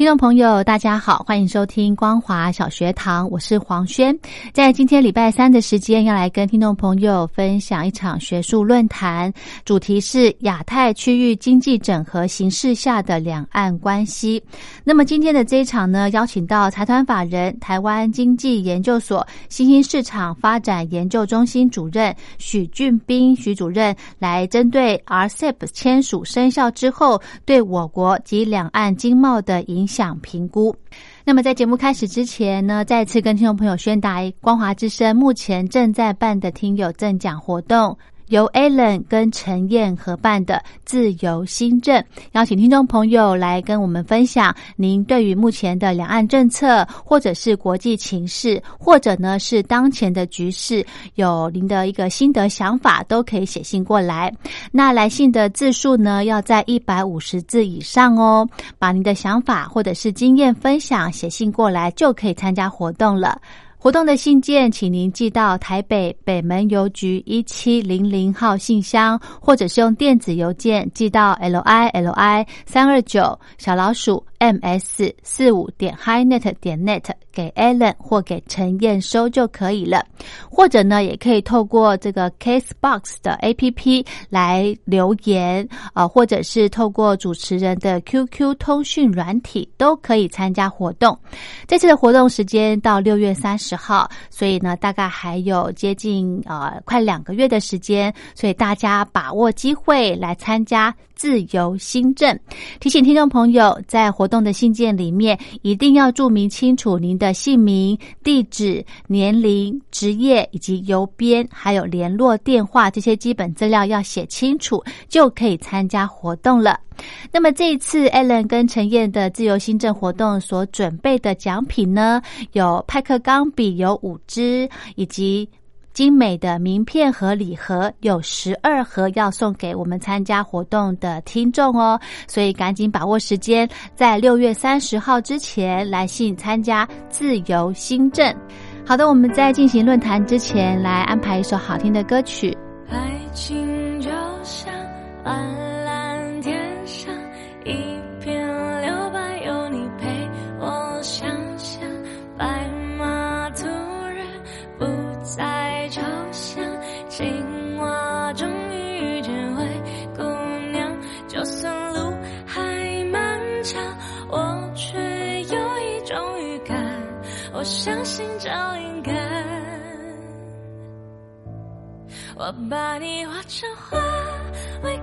听众朋友，大家好，欢迎收听光华小学堂，我是黄轩。在今天礼拜三的时间，要来跟听众朋友分享一场学术论坛，主题是亚太区域经济整合形势下的两岸关系。那么今天的这一场呢，邀请到财团法人台湾经济研究所新兴市场发展研究中心主任许俊斌许主任，来针对 RCEP 签署生效之后，对我国及两岸经贸的影。想评估。那么，在节目开始之前呢，再次跟听众朋友宣达，光华之声目前正在办的听友赠奖活动。由 Alan 跟陈燕合办的自由新政，邀请听众朋友来跟我们分享您对于目前的两岸政策，或者是国际情势，或者呢是当前的局势，有您的一个心得想法，都可以写信过来。那来信的字数呢要在一百五十字以上哦。把您的想法或者是经验分享写信过来，就可以参加活动了。活动的信件，请您寄到台北北门邮局一七零零号信箱，或者是用电子邮件寄到 l i l i 三二九小老鼠 m s 四五点 highnet 点 net。给 Allen 或给陈燕收就可以了，或者呢，也可以透过这个 Casebox 的 APP 来留言啊，或者是透过主持人的 QQ 通讯软体都可以参加活动。这次的活动时间到六月三十十号，所以呢，大概还有接近呃快两个月的时间，所以大家把握机会来参加自由新政。提醒听众朋友，在活动的信件里面一定要注明清楚您。的姓名、地址、年龄、职业以及邮编，还有联络电话这些基本资料要写清楚，就可以参加活动了。那么这一次 a l n 跟陈燕的自由新政活动所准备的奖品呢，有派克钢笔有五支，以及。精美的名片和礼盒有十二盒要送给我们参加活动的听众哦，所以赶紧把握时间，在六月三十号之前来信参加自由新政。好的，我们在进行论坛之前，来安排一首好听的歌曲。爱情就像我相信就应该。我把你画成花，未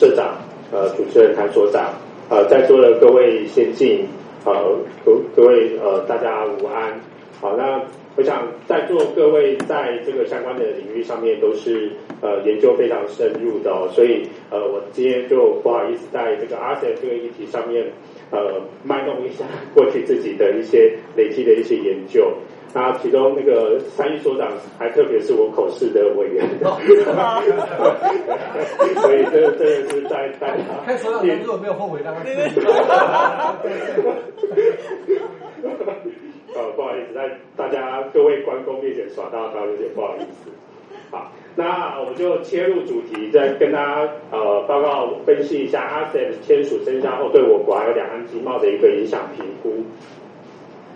社长、呃，主持人谭所长，呃，在座的各位先进，呃，各各位呃，大家午安。好，那我想在座各位在这个相关的领域上面都是呃研究非常深入的，所以呃，我今天就不好意思在在这个 RCEP 这个议题上面，呃，卖弄一下过去自己的一些累积的一些研究。那其中那个三一所长还特别是我口试的委员，所以这这是在在看所长如果没有后悔，让他呃，不好意思，在大家各位关公面前耍大刀，有点不好意思。好，那我们就切入主题，再跟大家呃报告分析一下 RCEP 签署生效后对我国还有两岸经贸的一个影响评估。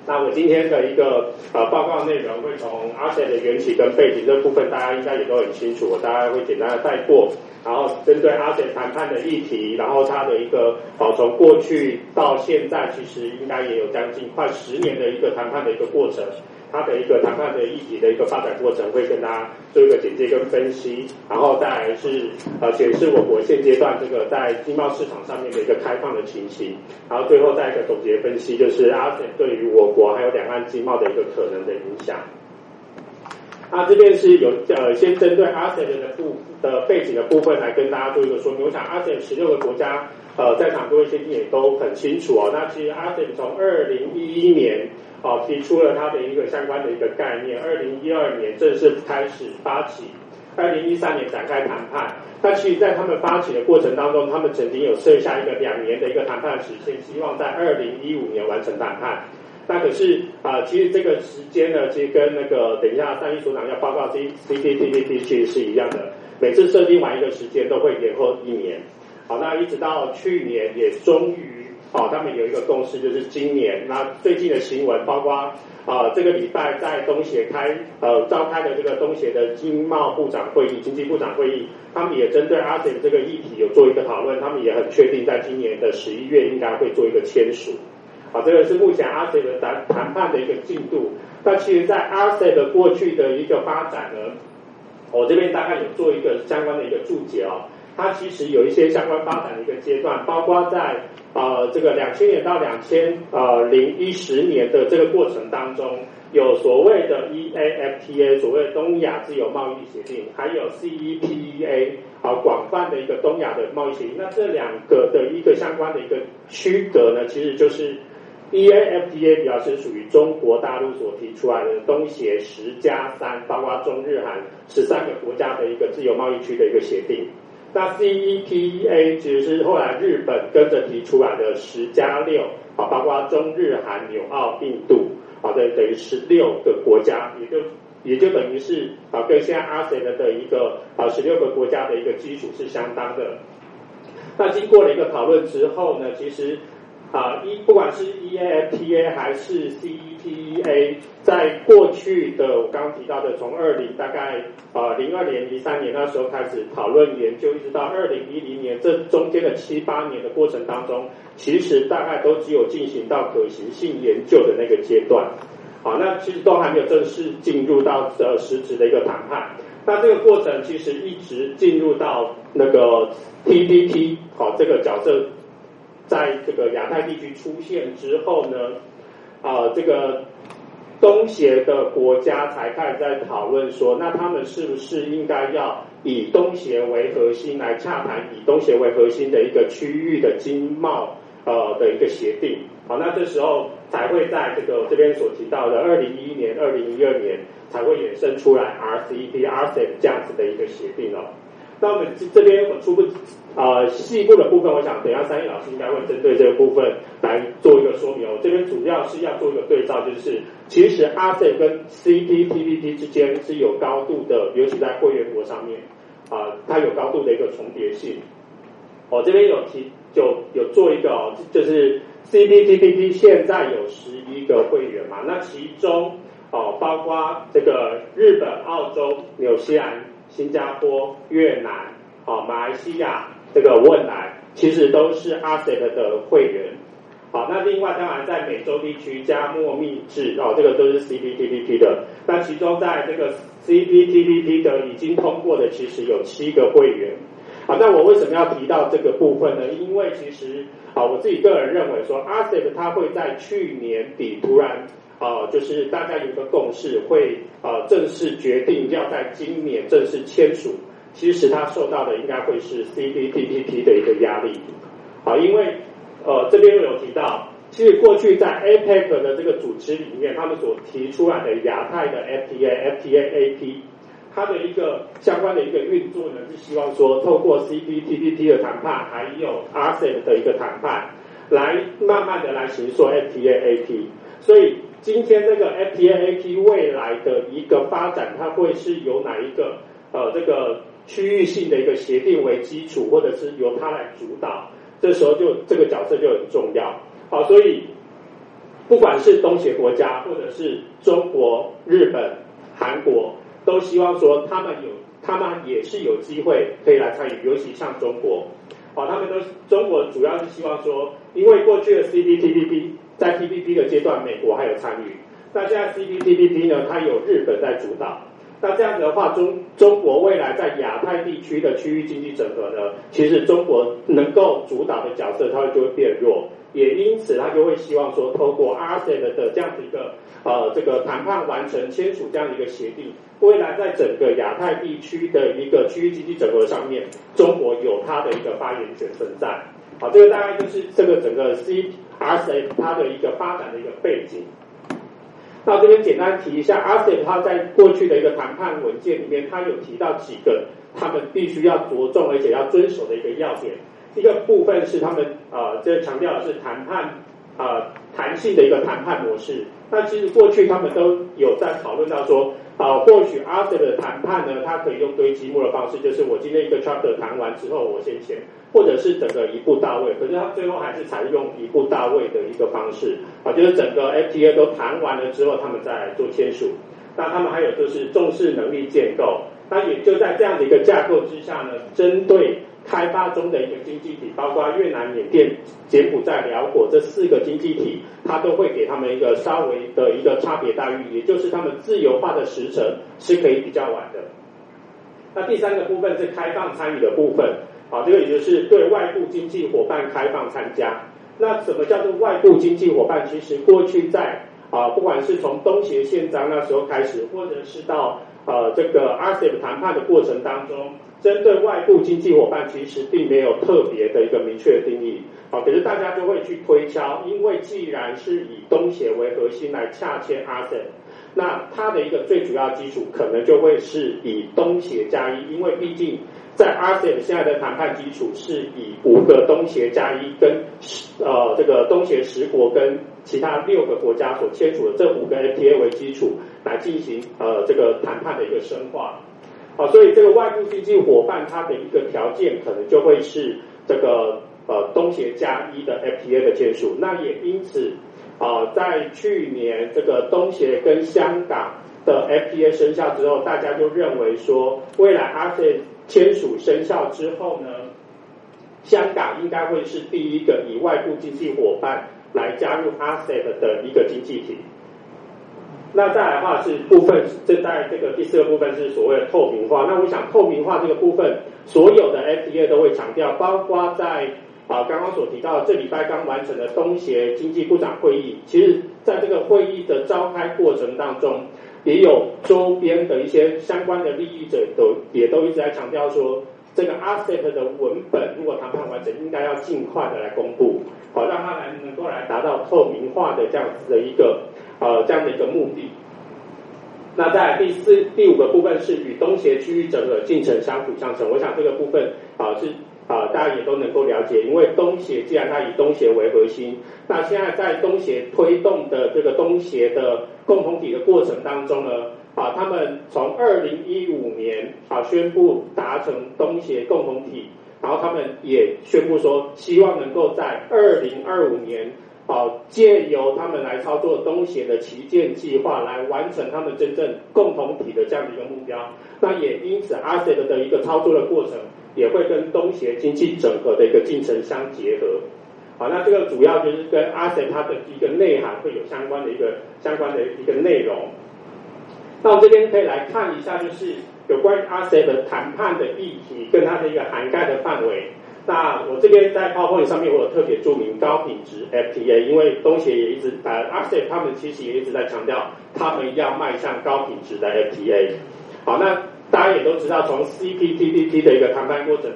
那我今天的一个呃报告内容会从 RCEP 的缘起跟背景这部分，大家应该也都很清楚，我大概会简单的带过。然后针对 RCEP 谈判的议题，然后它的一个呃从过去到现在，其实应该也有将近快十年的一个谈判的一个过程。它的一个谈判的议题的一个发展过程，会跟大家做一个简介跟分析，然后再来是呃显示我国现阶段这个在经贸市场上面的一个开放的情形，然后最后再一个总结分析，就是阿联对于我国还有两岸经贸的一个可能的影响。那这边是有呃先针对阿联的部的背景的部分来跟大家做一个说明。我想阿联十六个国家呃在场各位先生也都很清楚哦。那其实阿联从二零一一年。哦，提出了他的一个相关的一个概念。二零一二年正式开始发起，二零一三年展开谈判。那其实，在他们发起的过程当中，他们曾经有设下一个两年的一个谈判时限，希望在二零一五年完成谈判。那可是啊，其实这个时间呢，其实跟那个等一下三一所长要报告 C C P T P P 其实是一样的。每次设定完一个时间，都会延后一年。好，那一直到去年，也终于。好，他们有一个共识，就是今年那最近的新闻，包括啊这个礼拜在东协开呃召开的这个东协的经贸部长会议、经济部长会议，他们也针对阿 s e 这个议题有做一个讨论，他们也很确定在今年的十一月应该会做一个签署。好，这个是目前阿 s e 的谈谈判的一个进度。那其实，在阿 s e 的过去的一个发展呢，我这边大概有做一个相关的一个注解哦。它其实有一些相关发展的一个阶段，包括在呃这个两千年到两千呃零一十年的这个过程当中，有所谓的 EAFTA 所谓东亚自由贸易协定，还有 C E P E A，啊广泛的一个东亚的贸易协定。那这两个的一个相关的一个区隔呢，其实就是 EAFTA 比较是属于中国大陆所提出来的东协十加三，包括中日韩十三个国家的一个自由贸易区的一个协定。那 CETA 其实是后来日本跟着提出来的十加六啊，包括中日韩纽澳印度啊，等等于十六个国家，也就也就等于是啊，跟现在 ASEAN 的一个啊十六个国家的一个基础是相当的。那经过了一个讨论之后呢，其实。啊，一不管是 EAFTA 还是 CETA，在过去的我刚刚提到的，从二零大概啊零二年、零三年那时候开始讨论研究，一直到二零一零年这中间的七八年的过程当中，其实大概都只有进行到可行性研究的那个阶段。好，那其实都还没有正式进入到呃实质的一个谈判。那这个过程其实一直进入到那个 TPP 好这个角色。在这个亚太地区出现之后呢，啊，这个东协的国家才开始在讨论说，那他们是不是应该要以东协为核心来洽谈以东协为核心的一个区域的经贸呃的一个协定？好，那这时候才会在这个这边所提到的二零一一年、二零一二年才会衍生出来 RCEP、RCEP 这样子的一个协定哦。那我们这边我初步啊细部的部分，我想等下三叶老师应该会针对这个部分来做一个说明。我这边主要是要做一个对照，就是其实 RCEP 跟 CPTPP 之间是有高度的，尤其在会员国上面啊，它有高度的一个重叠性。我这边有提就有做一个哦，就是 CPTPP 现在有十一个会员嘛，那其中哦包括这个日本、澳洲、纽西兰。新加坡、越南、啊马来西亚这个汶莱，其实都是 RCEP 的会员。好，那另外当然在美洲地区加墨密制哦，这个都是 CPTPP 的。那其中在这个 CPTPP 的已经通过的，其实有七个会员。好，那我为什么要提到这个部分呢？因为其实啊，我自己个人认为说，RCEP 它会在去年底突然。啊，就是大家有个共识，会啊正式决定要在今年正式签署。其实它受到的应该会是 CPTPP 的一个压力。好，因为呃这边有提到，其实过去在 APEC 的这个组织里面，他们所提出来的亚太的 FTA、FTA、AP，它的一个相关的一个运作呢，是希望说透过 CPTPP 的谈判，还有 RCEP 的一个谈判，来慢慢的来行说 FTA、AP。所以今天这个 FTA、AP 未来的一个发展，它会是由哪一个呃这个区域性的一个协定为基础，或者是由它来主导？这时候就这个角色就很重要。好，所以不管是东协国家，或者是中国、日本、韩国，都希望说他们有，他们也是有机会可以来参与，尤其像中国，好，他们都中国主要是希望说，因为过去的 CPTPP 在 TPP 的阶段，美国还有参与，那现在 CPTPP 呢，它有日本在主导。那这样子的话，中中国未来在亚太地区的区域经济整合呢，其实中国能够主导的角色，它就会变弱，也因此他就会希望说，透过 RCEP 的这样子一个呃这个谈判完成签署这样的一个协定，未来在整个亚太地区的一个区域经济整合上面，中国有它的一个发言权存在。好，这个大概就是这个整个 C R C 它的一个发展的一个背景。那这边简单提一下，RCEP 它在过去的一个谈判文件里面，它有提到几个他们必须要着重而且要遵守的一个要点。一个部分是他们呃，这强调的是谈判呃弹性的一个谈判模式。那其实过去他们都有在讨论到说，啊，或许阿瑟的谈判呢，他可以用堆积木的方式，就是我今天一个 chapter 谈完之后，我先签。或者是整个一步到位，可是他最后还是采用一步到位的一个方式啊，就是整个 FTA 都谈完了之后，他们再来做签署。那他们还有就是重视能力建构，那也就在这样的一个架构之下呢，针对开发中的一个经济体，包括越南、缅甸、柬埔寨、辽国这四个经济体，它都会给他们一个稍微的一个差别待遇，也就是他们自由化的时程是可以比较晚的。那第三个部分是开放参与的部分。好，这个也就是对外部经济伙伴开放参加。那什么叫做外部经济伙伴？其实过去在啊，不管是从东协宪章那时候开始，或者是到呃这个 RCEP 谈判的过程当中，针对外部经济伙伴，其实并没有特别的一个明确的定义。好，可是大家就会去推敲，因为既然是以东协为核心来洽签 RCEP，那它的一个最主要基础可能就会是以东协加一，因为毕竟。在 RCEP 现在的谈判基础是以五个东协加一跟呃这个东协十国跟其他六个国家所签署的这五个 FTA 为基础来进行呃这个谈判的一个深化，好，所以这个外部经济伙伴它的一个条件可能就会是这个呃东协加一的 FTA 的签署，那也因此啊在去年这个东协跟香港的 FTA 生效之后，大家就认为说未来 RCEP 签署生效之后呢，香港应该会是第一个以外部经济伙伴来加入 RCEP 的一个经济体。那再来的话是部分，这在这个第四个部分是所谓的透明化。那我想透明化这个部分，所有的 FTA 都会强调，包括在啊刚刚所提到这礼拜刚完成的东协经济部长会议，其实在这个会议的召开过程当中。也有周边的一些相关的利益者都也都一直在强调说，这个 RCEP 的文本如果谈判完成，应该要尽快的来公布，好让它来能够来达到透明化的这样子的一个呃这样的一个目的。那在第四、第五个部分是与东协区域整个进程相辅相成，我想这个部分啊是。啊，大家也都能够了解，因为东协既然它以东协为核心，那现在在东协推动的这个东协的共同体的过程当中呢，啊，他们从二零一五年啊宣布达成东协共同体，然后他们也宣布说，希望能够在二零二五年好借由他们来操作东协的旗舰计划，来完成他们真正共同体的这样的一个目标。那也因此阿塞的的一个操作的过程。也会跟东协经济整合的一个进程相结合，好，那这个主要就是跟阿 s e 它的一个内涵会有相关的一个相关的一个内容。那我们这边可以来看一下，就是有关于阿 s e 的谈判的议题跟它的一个涵盖的范围。那我这边在 PowerPoint 上面我有特别注明高品质 FTA，因为东协也一直呃阿 s e 他们其实也一直在强调，他们要迈向高品质的 FTA。好，那。大家也都知道，从 CPTPP 的一个谈判过程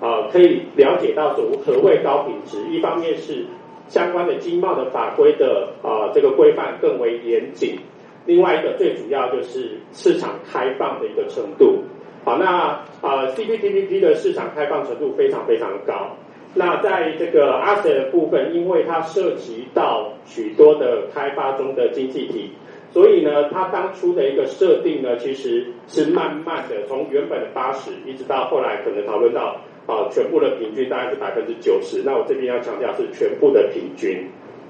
呃可以了解到所何谓高品质。一方面是相关的经贸的法规的呃这个规范更为严谨，另外一个最主要就是市场开放的一个程度。好，那呃 CPTPP 的市场开放程度非常非常高。那在这个 ASEAN 的部分，因为它涉及到许多的开发中的经济体，所以呢，它当初的一个设定呢，其实是慢慢的从原本的八十，一直到后来可能讨论到啊全部的平均大概是百分之九十。那我这边要强调是全部的平均。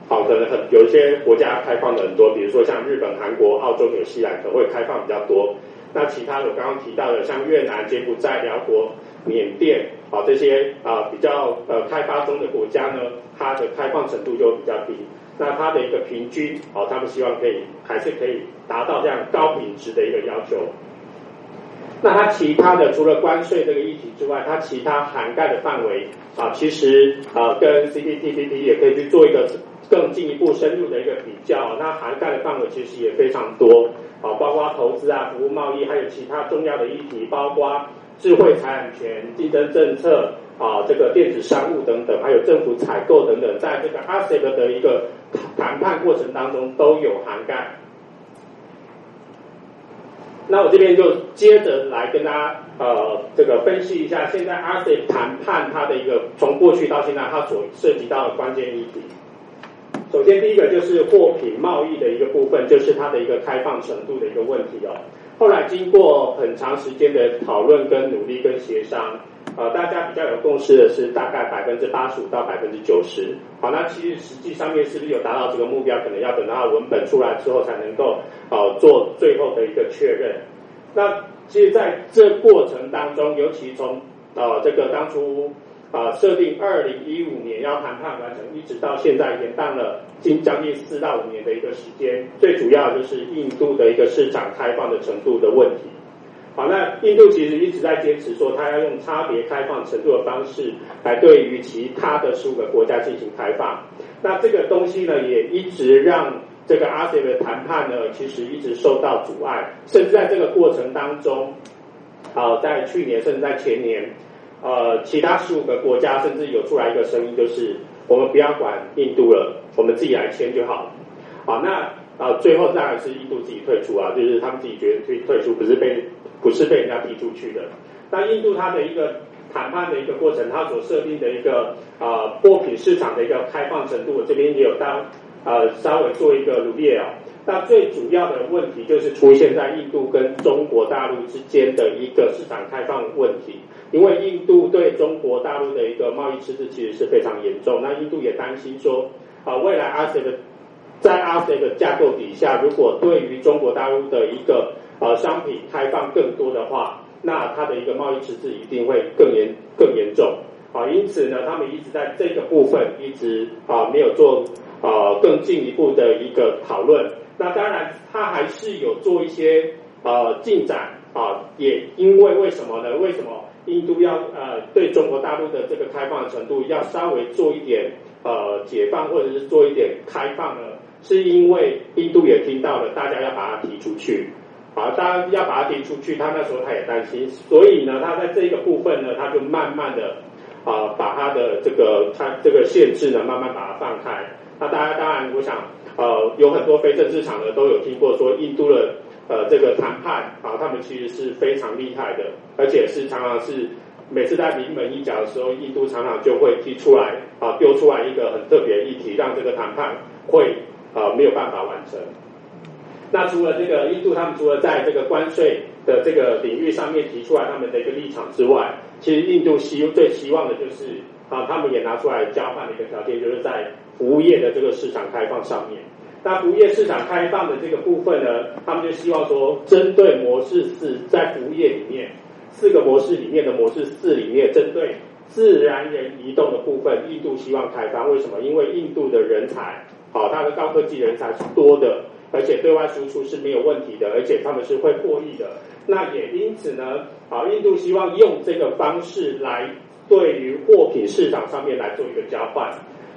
好，可能很有一些国家开放的很多，比如说像日本、韩国、澳洲、纽西兰可能会开放比较多。那其他的我刚刚提到的，像越南、柬埔寨、辽国、缅甸，啊这些啊比较呃开发中的国家呢，它的开放程度就比较低。那它的一个平均，哦，他们希望可以还是可以达到这样高品质的一个要求。那它其他的除了关税这个议题之外，它其他涵盖的范围啊，其实啊跟 CPTPP 也可以去做一个更进一步深入的一个比较。那涵盖的范围其实也非常多。啊，包括投资啊、服务贸易，还有其他重要的议题，包括智慧财产权、竞争政策啊，这个电子商务等等，还有政府采购等等，在这个 ASEP 的一个谈判过程当中都有涵盖。那我这边就接着来跟大家呃这个分析一下，现在 ASEP 谈判它的一个从过去到现在它所涉及到的关键议题。首先，第一个就是货品贸易的一个部分，就是它的一个开放程度的一个问题哦。后来经过很长时间的讨论、跟努力、跟协商，呃，大家比较有共识的是大概百分之八十五到百分之九十。好，那其实实际上面是不是有达到这个目标？可能要等到文本出来之后才能够呃做最后的一个确认。那其实在这过程当中，尤其从呃这个当初。啊，设定二零一五年要谈判完成，一直到现在延宕了近将近四到五年的一个时间。最主要就是印度的一个市场开放的程度的问题。好，那印度其实一直在坚持说，它要用差别开放程度的方式来对于其他的十五个国家进行开放。那这个东西呢，也一直让这个阿 s 的谈判呢，其实一直受到阻碍。甚至在这个过程当中，啊，在去年甚至在前年。呃，其他十五个国家甚至有出来一个声音，就是我们不要管印度了，我们自己来签就好。好，那啊，最后当然是印度自己退出啊，就是他们自己决定退退出，不是被不是被人家踢出去的。那印度它的一个谈判的一个过程，它所设定的一个啊货品市场的一个开放程度，我这边也有当呃稍微做一个努力啊。那最主要的问题就是出现在印度跟中国大陆之间的一个市场开放问题。因为印度对中国大陆的一个贸易赤字其实是非常严重，那印度也担心说，啊，未来阿 s 的在阿 s 的架构底下，如果对于中国大陆的一个呃商品开放更多的话，那它的一个贸易赤字一定会更严更严重，啊，因此呢，他们一直在这个部分一直啊没有做啊更进一步的一个讨论。那当然，他还是有做一些呃进展啊，也因为为什么呢？为什么？印度要呃对中国大陆的这个开放程度要稍微做一点呃解放或者是做一点开放呢？是因为印度也听到了大家要把它提出去，啊，大家要把它提出去，他那时候他也担心，所以呢，他在这一个部分呢，他就慢慢的啊把他的这个他这个限制呢慢慢把它放开。那大家当然我想呃有很多非正式场合都有听过说印度的。呃，这个谈判啊，他们其实是非常厉害的，而且是常常是每次在临门一脚的时候，印度常常就会提出来啊，丢出来一个很特别的议题，让这个谈判会啊没有办法完成。那除了这个印度，他们除了在这个关税的这个领域上面提出来他们的一个立场之外，其实印度希最希望的就是啊，他们也拿出来交换的一个条件，就是在服务业的这个市场开放上面。那服务业市场开放的这个部分呢，他们就希望说，针对模式四，在服务业里面四个模式里面的模式四里面，针对自然人移动的部分，印度希望开放。为什么？因为印度的人才，好，它的高科技人才是多的，而且对外输出是没有问题的，而且他们是会获益的。那也因此呢，好，印度希望用这个方式来对于货品市场上面来做一个交换。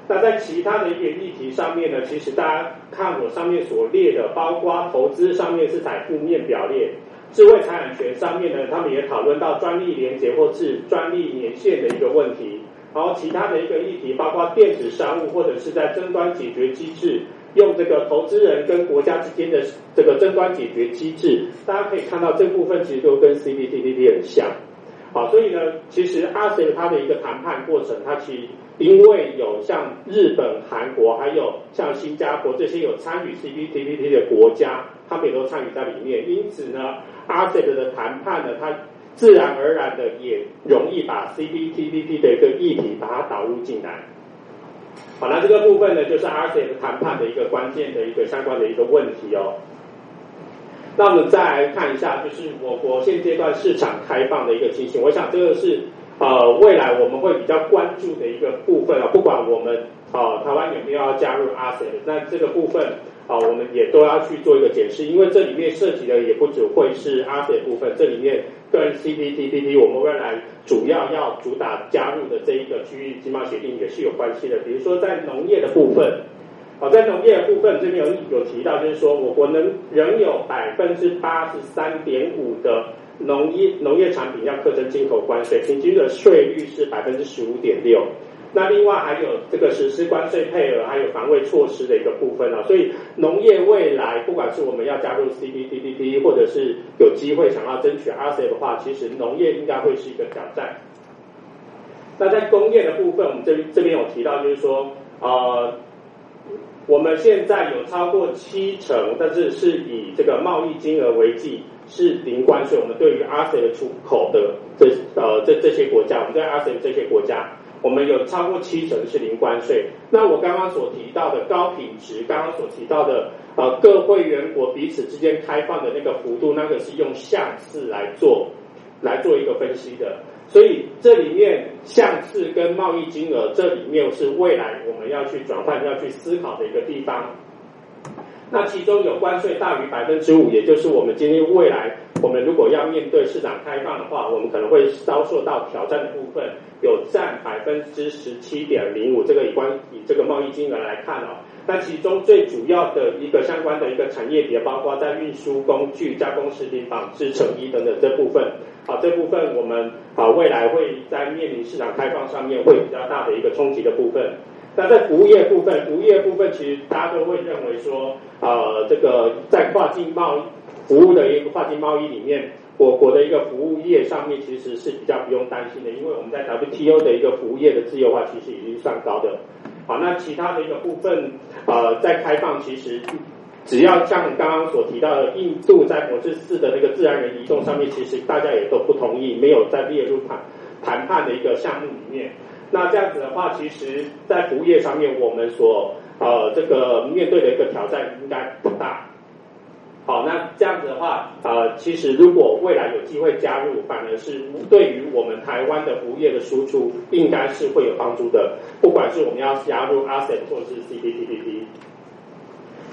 那在其他的一些议题上面呢，其实大家看我上面所列的，包括投资上面是采负面表列，智慧财产权上面呢，他们也讨论到专利连结或是专利年限的一个问题。然后其他的一个议题，包括电子商务或者是在争端解决机制，用这个投资人跟国家之间的这个争端解决机制，大家可以看到这部分其实都跟 CPTPP 很像。好，所以呢，其实 ASEAN 它的一个谈判过程，它其实因为有像日本、韩国，还有像新加坡这些有参与 CPTPP 的国家，他们也都参与在里面，因此呢，ASEAN 的谈判呢，它。自然而然的也容易把 CPTPP 的一个议题把它导入进来。好，那这个部分呢，就是 RCEP 谈判的一个关键的一个相关的一个问题哦。那我们再来看一下，就是我国现阶段市场开放的一个情形。我想这个是呃未来我们会比较关注的一个部分啊。不管我们啊台湾有没有要加入 RCEP，那这个部分。啊，我们也都要去做一个解释，因为这里面涉及的也不只会是阿 s 部分，这里面跟 CPTPP 我们未来主要要主打加入的这一个区域经贸协定也是有关系的。比如说在农业的部分，好，在农业的部分这边有有提到，就是说我国能仍有百分之八十三点五的农业农业产品要课征进口关税，平均的税率是百分之十五点六。那另外还有这个实施关税配额，还有防卫措施的一个部分啊，所以农业未来不管是我们要加入 CPTPP，或者是有机会想要争取 RCE 的话，其实农业应该会是一个挑战。那在工业的部分，我们这这边有提到，就是说，呃，我们现在有超过七成，但是是以这个贸易金额为计是零关税。我们对于 RCEP 出口的这呃这这些国家，我们对 RCEP 这些国家。我们有超过七成是零关税。那我刚刚所提到的高品质，刚刚所提到的呃各会员国彼此之间开放的那个幅度，那个是用项次来做来做一个分析的。所以这里面项次跟贸易金额，这里面是未来我们要去转换、要去思考的一个地方。那其中有关税大于百分之五，也就是我们今天未来，我们如果要面对市场开放的话，我们可能会遭受到挑战的部分，有占百分之十七点零五。这个以关以这个贸易金额来看哦，那其中最主要的一个相关的一个产业别，包括在运输工具、加工食品、纺织、成衣等等这部分。好，这部分我们啊未来会在面临市场开放上面会比较大的一个冲击的部分。那在服务业部分，服务业部分其实大家都会认为说，呃，这个在跨境贸易服务的一个跨境贸易里面，我国的一个服务业上面其实是比较不用担心的，因为我们在 WTO 的一个服务业的自由化其实已经算高的。好，那其他的一个部分，呃，在开放其实只要像刚刚所提到的，印度在模式四的那个自然人移动上面，其实大家也都不同意，没有在列入谈谈判的一个项目里面。那这样子的话，其实，在服务业上面，我们所呃这个面对的一个挑战应该不大。好，那这样子的话，呃，其实如果未来有机会加入，反而是对于我们台湾的服务业的输出，应该是会有帮助的。不管是我们要加入 ASEAN 或是 CPTPP。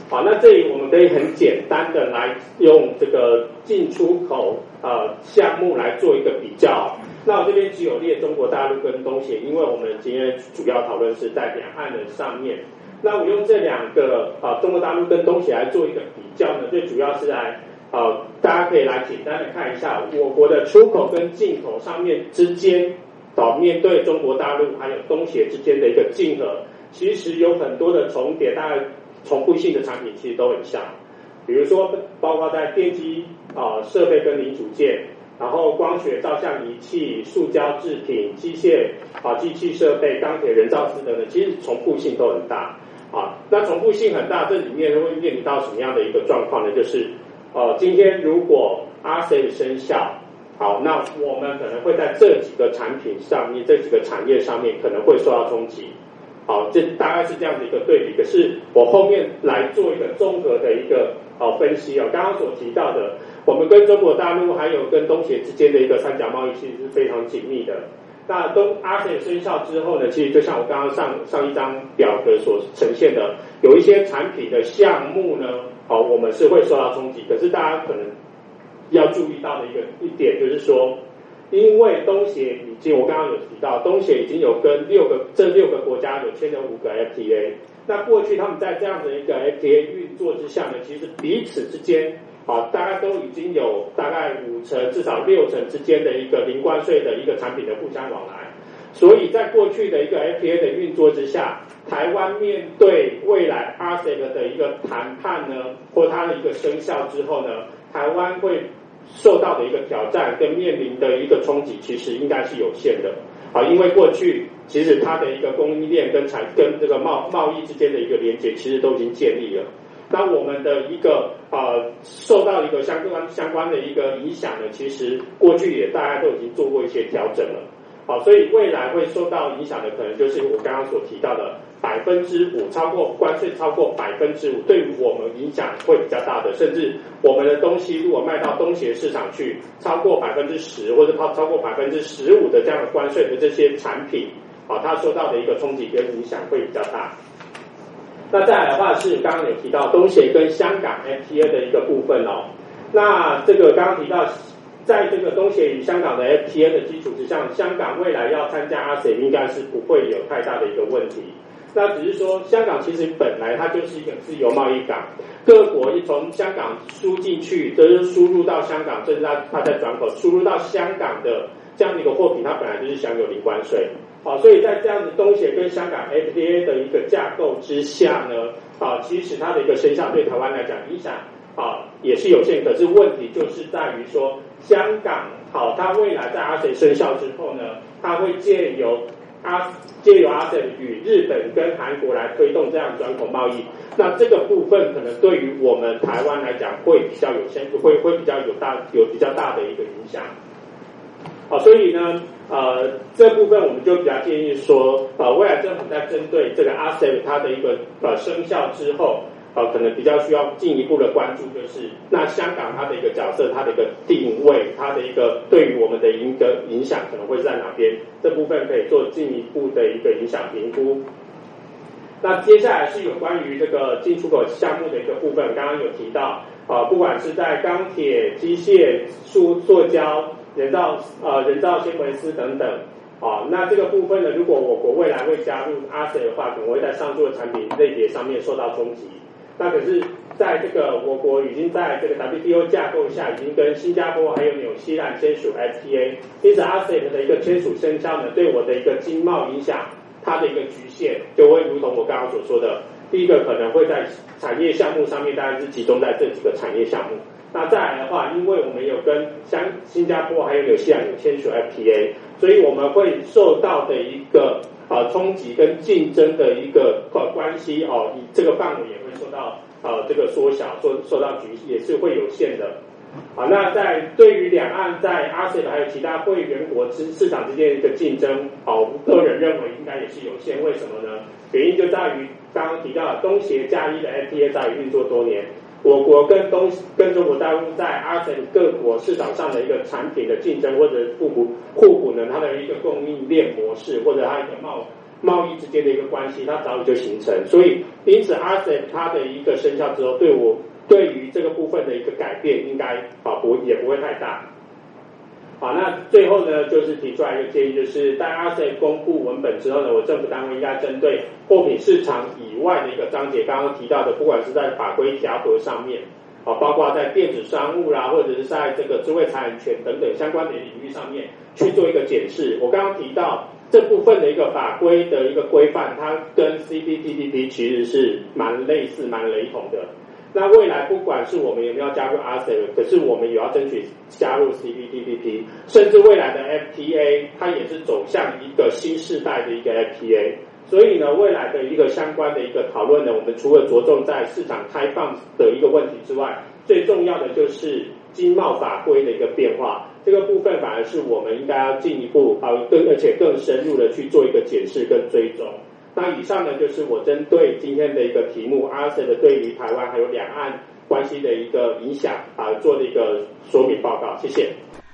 好，那这里我们可以很简单的来用这个进出口呃项目来做一个比较。那我这边只有列中国大陆跟东协，因为我们今天主要讨论是在两岸的上面。那我用这两个啊，中国大陆跟东协来做一个比较呢，最主要是来啊，大家可以来简单的看一下我国的出口跟进口上面之间，啊，面对中国大陆还有东协之间的一个竞合，其实有很多的重叠，大概重复性的产品其实都很像，比如说包括在电机啊设备跟零组件。然后光学照相仪器、塑胶制品、机械啊、机器设备、钢铁、人造资等等，其实重复性都很大啊。那重复性很大，这里面会面临到什么样的一个状况呢？就是呃，今天如果 R C E 生效，好，那我们可能会在这几个产品上面、这几个产业上面可能会受到冲击。好，这大概是这样的一个对比。可是我后面来做一个综合的一个呃分析啊，刚刚所提到的。我们跟中国大陆还有跟东协之间的一个三角贸易其实是非常紧密的。那东阿 s e 生效之后呢，其实就像我刚刚上上一张表格所呈现的，有一些产品的项目呢，哦，我们是会受到冲击。可是大家可能要注意到的一个一点就是说，因为东协已经我刚刚有提到，东协已经有跟六个这六个国家有签了五个 FTA。那过去他们在这样的一个 FTA 运作之下呢，其实彼此之间。啊，大家都已经有大概五成至少六成之间的一个零关税的一个产品的互相往来。所以在过去的一个 FTA 的运作之下，台湾面对未来 RCEP 的一个谈判呢，或它的一个生效之后呢，台湾会受到的一个挑战跟面临的一个冲击，其实应该是有限的啊，因为过去其实它的一个供应链跟产跟这个贸贸易之间的一个连接，其实都已经建立了。那我们的一个呃受到一个相关相关的一个影响呢，其实过去也大家都已经做过一些调整了。好，所以未来会受到影响的，可能就是我刚刚所提到的百分之五，超过关税超过百分之五，对于我们影响会比较大的，甚至我们的东西如果卖到东协市场去，超过百分之十或者超超过百分之十五的这样的关税的这些产品，啊，它受到的一个冲击跟影响会比较大。那再来的话是刚刚有提到东协跟香港 FTA 的一个部分哦，那这个刚刚提到。在这个东协与香港的 FTA 的基础之上，香港未来要参加 RCEP 应该是不会有太大的一个问题。那只是说，香港其实本来它就是一个自由贸易港，各国一从香港输进去，就是输入到香港，甚至它它在转口输入到香港的这样的一个货品，它本来就是享有零关税。好，所以在这样子东协跟香港 FTA 的一个架构之下呢，啊，其实它的一个生效对台湾来讲影响。啊，也是有限，可是问题就是在于说，香港好，它未来在阿 s 生效之后呢，它会借由阿借由阿 s 与日本跟韩国来推动这样转口贸易，那这个部分可能对于我们台湾来讲会比较有限，会会比较有大有比较大的一个影响。好，所以呢，呃，这部分我们就比较建议说，呃，未来政府在针对这个阿 s 它的一个呃生效之后。呃，可能比较需要进一步的关注，就是那香港它的一个角色，它的一个定位，它的一个对于我们的一个影响可能会在哪边？这部分可以做进一步的一个影响评估。那接下来是有关于这个进出口项目的一个部分，刚刚有提到啊，不管是在钢铁、机械、塑塑胶、人造呃人造纤维丝等等啊，那这个部分呢，如果我国未来会加入 RCEP 的话，可能会在上述的产品类别上面受到冲击。那可是，在这个我国已经在这个 WTO 架构下，已经跟新加坡还有纽西兰签署 FTA，因此 ASEAN 的一个签署生效呢，对我的一个经贸影响，它的一个局限就会如同我刚刚所说的，第一个可能会在产业项目上面，大概是集中在这几个产业项目。那再来的话，因为我们有跟相新加坡还有纽西兰有签署 FTA，所以我们会受到的一个啊冲击跟竞争的一个关系哦，以这个范围也会受到呃这个缩小，受受到局也是会有限的。好，那在对于两岸在阿水还有其他会员国之市场之间的一个竞争，哦，个人认为应该也是有限。为什么呢？原因就在于刚刚提到的东协加一的 FTA 在运作多年。我国跟东跟中国大陆在阿 s 各国市场上的一个产品的竞争或者互补互补呢，它的一个供应链模式或者它一个贸贸易之间的一个关系，它早已就形成。所以，因此阿 s 它的一个生效之后，对我对于这个部分的一个改变，应该啊不也不会太大。好，那最后呢，就是提出来一个建议，就是在阿 s 公布文本之后呢，我政府单位应该针对货品市场以外的一个章节，刚刚提到的，不管是在法规条文上面，啊，包括在电子商务啦，或者是在这个智慧财产权等等相关的领域上面去做一个检视。我刚刚提到这部分的一个法规的一个规范，它跟 CPTPP 其实是蛮类似、蛮雷同的。那未来不管是我们有没有加入 RCEP，可是我们也要争取加入 CPTPP，甚至未来的 FTA，它也是走向一个新时代的一个 FTA。所以呢，未来的一个相关的一个讨论呢，我们除了着重在市场开放的一个问题之外，最重要的就是经贸法规的一个变化。这个部分反而是我们应该要进一步啊，更而且更深入的去做一个解释跟追踪。那以上呢，就是我针对今天的一个题目阿瑟的对于台湾还有两岸关系的一个影响啊，做的一个说明报告。谢谢。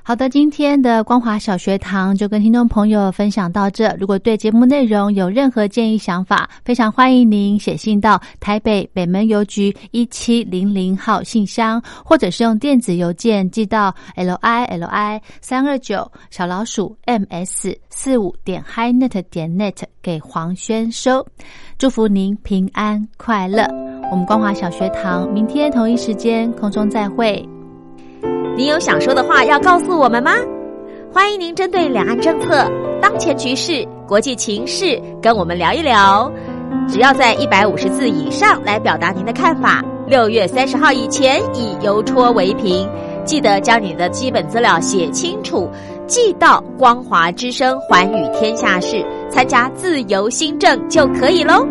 好的，今天的光华小学堂就跟听众朋友分享到这。如果对节目内容有任何建议想法，非常欢迎您写信到台北北门邮局一七零零号信箱，或者是用电子邮件寄到 l i l i 三二九小老鼠 m s 四五点 highnet 点 net 给黄轩收。祝福您平安快乐。我们光华小学堂明天同一时间空中再会。你有想说的话要告诉我们吗？欢迎您针对两岸政策、当前局势、国际情势跟我们聊一聊。只要在一百五十字以上来表达您的看法。六月三十号以前以邮戳为凭，记得将你的基本资料写清楚，寄到光华之声环宇天下事，参加自由新政就可以喽。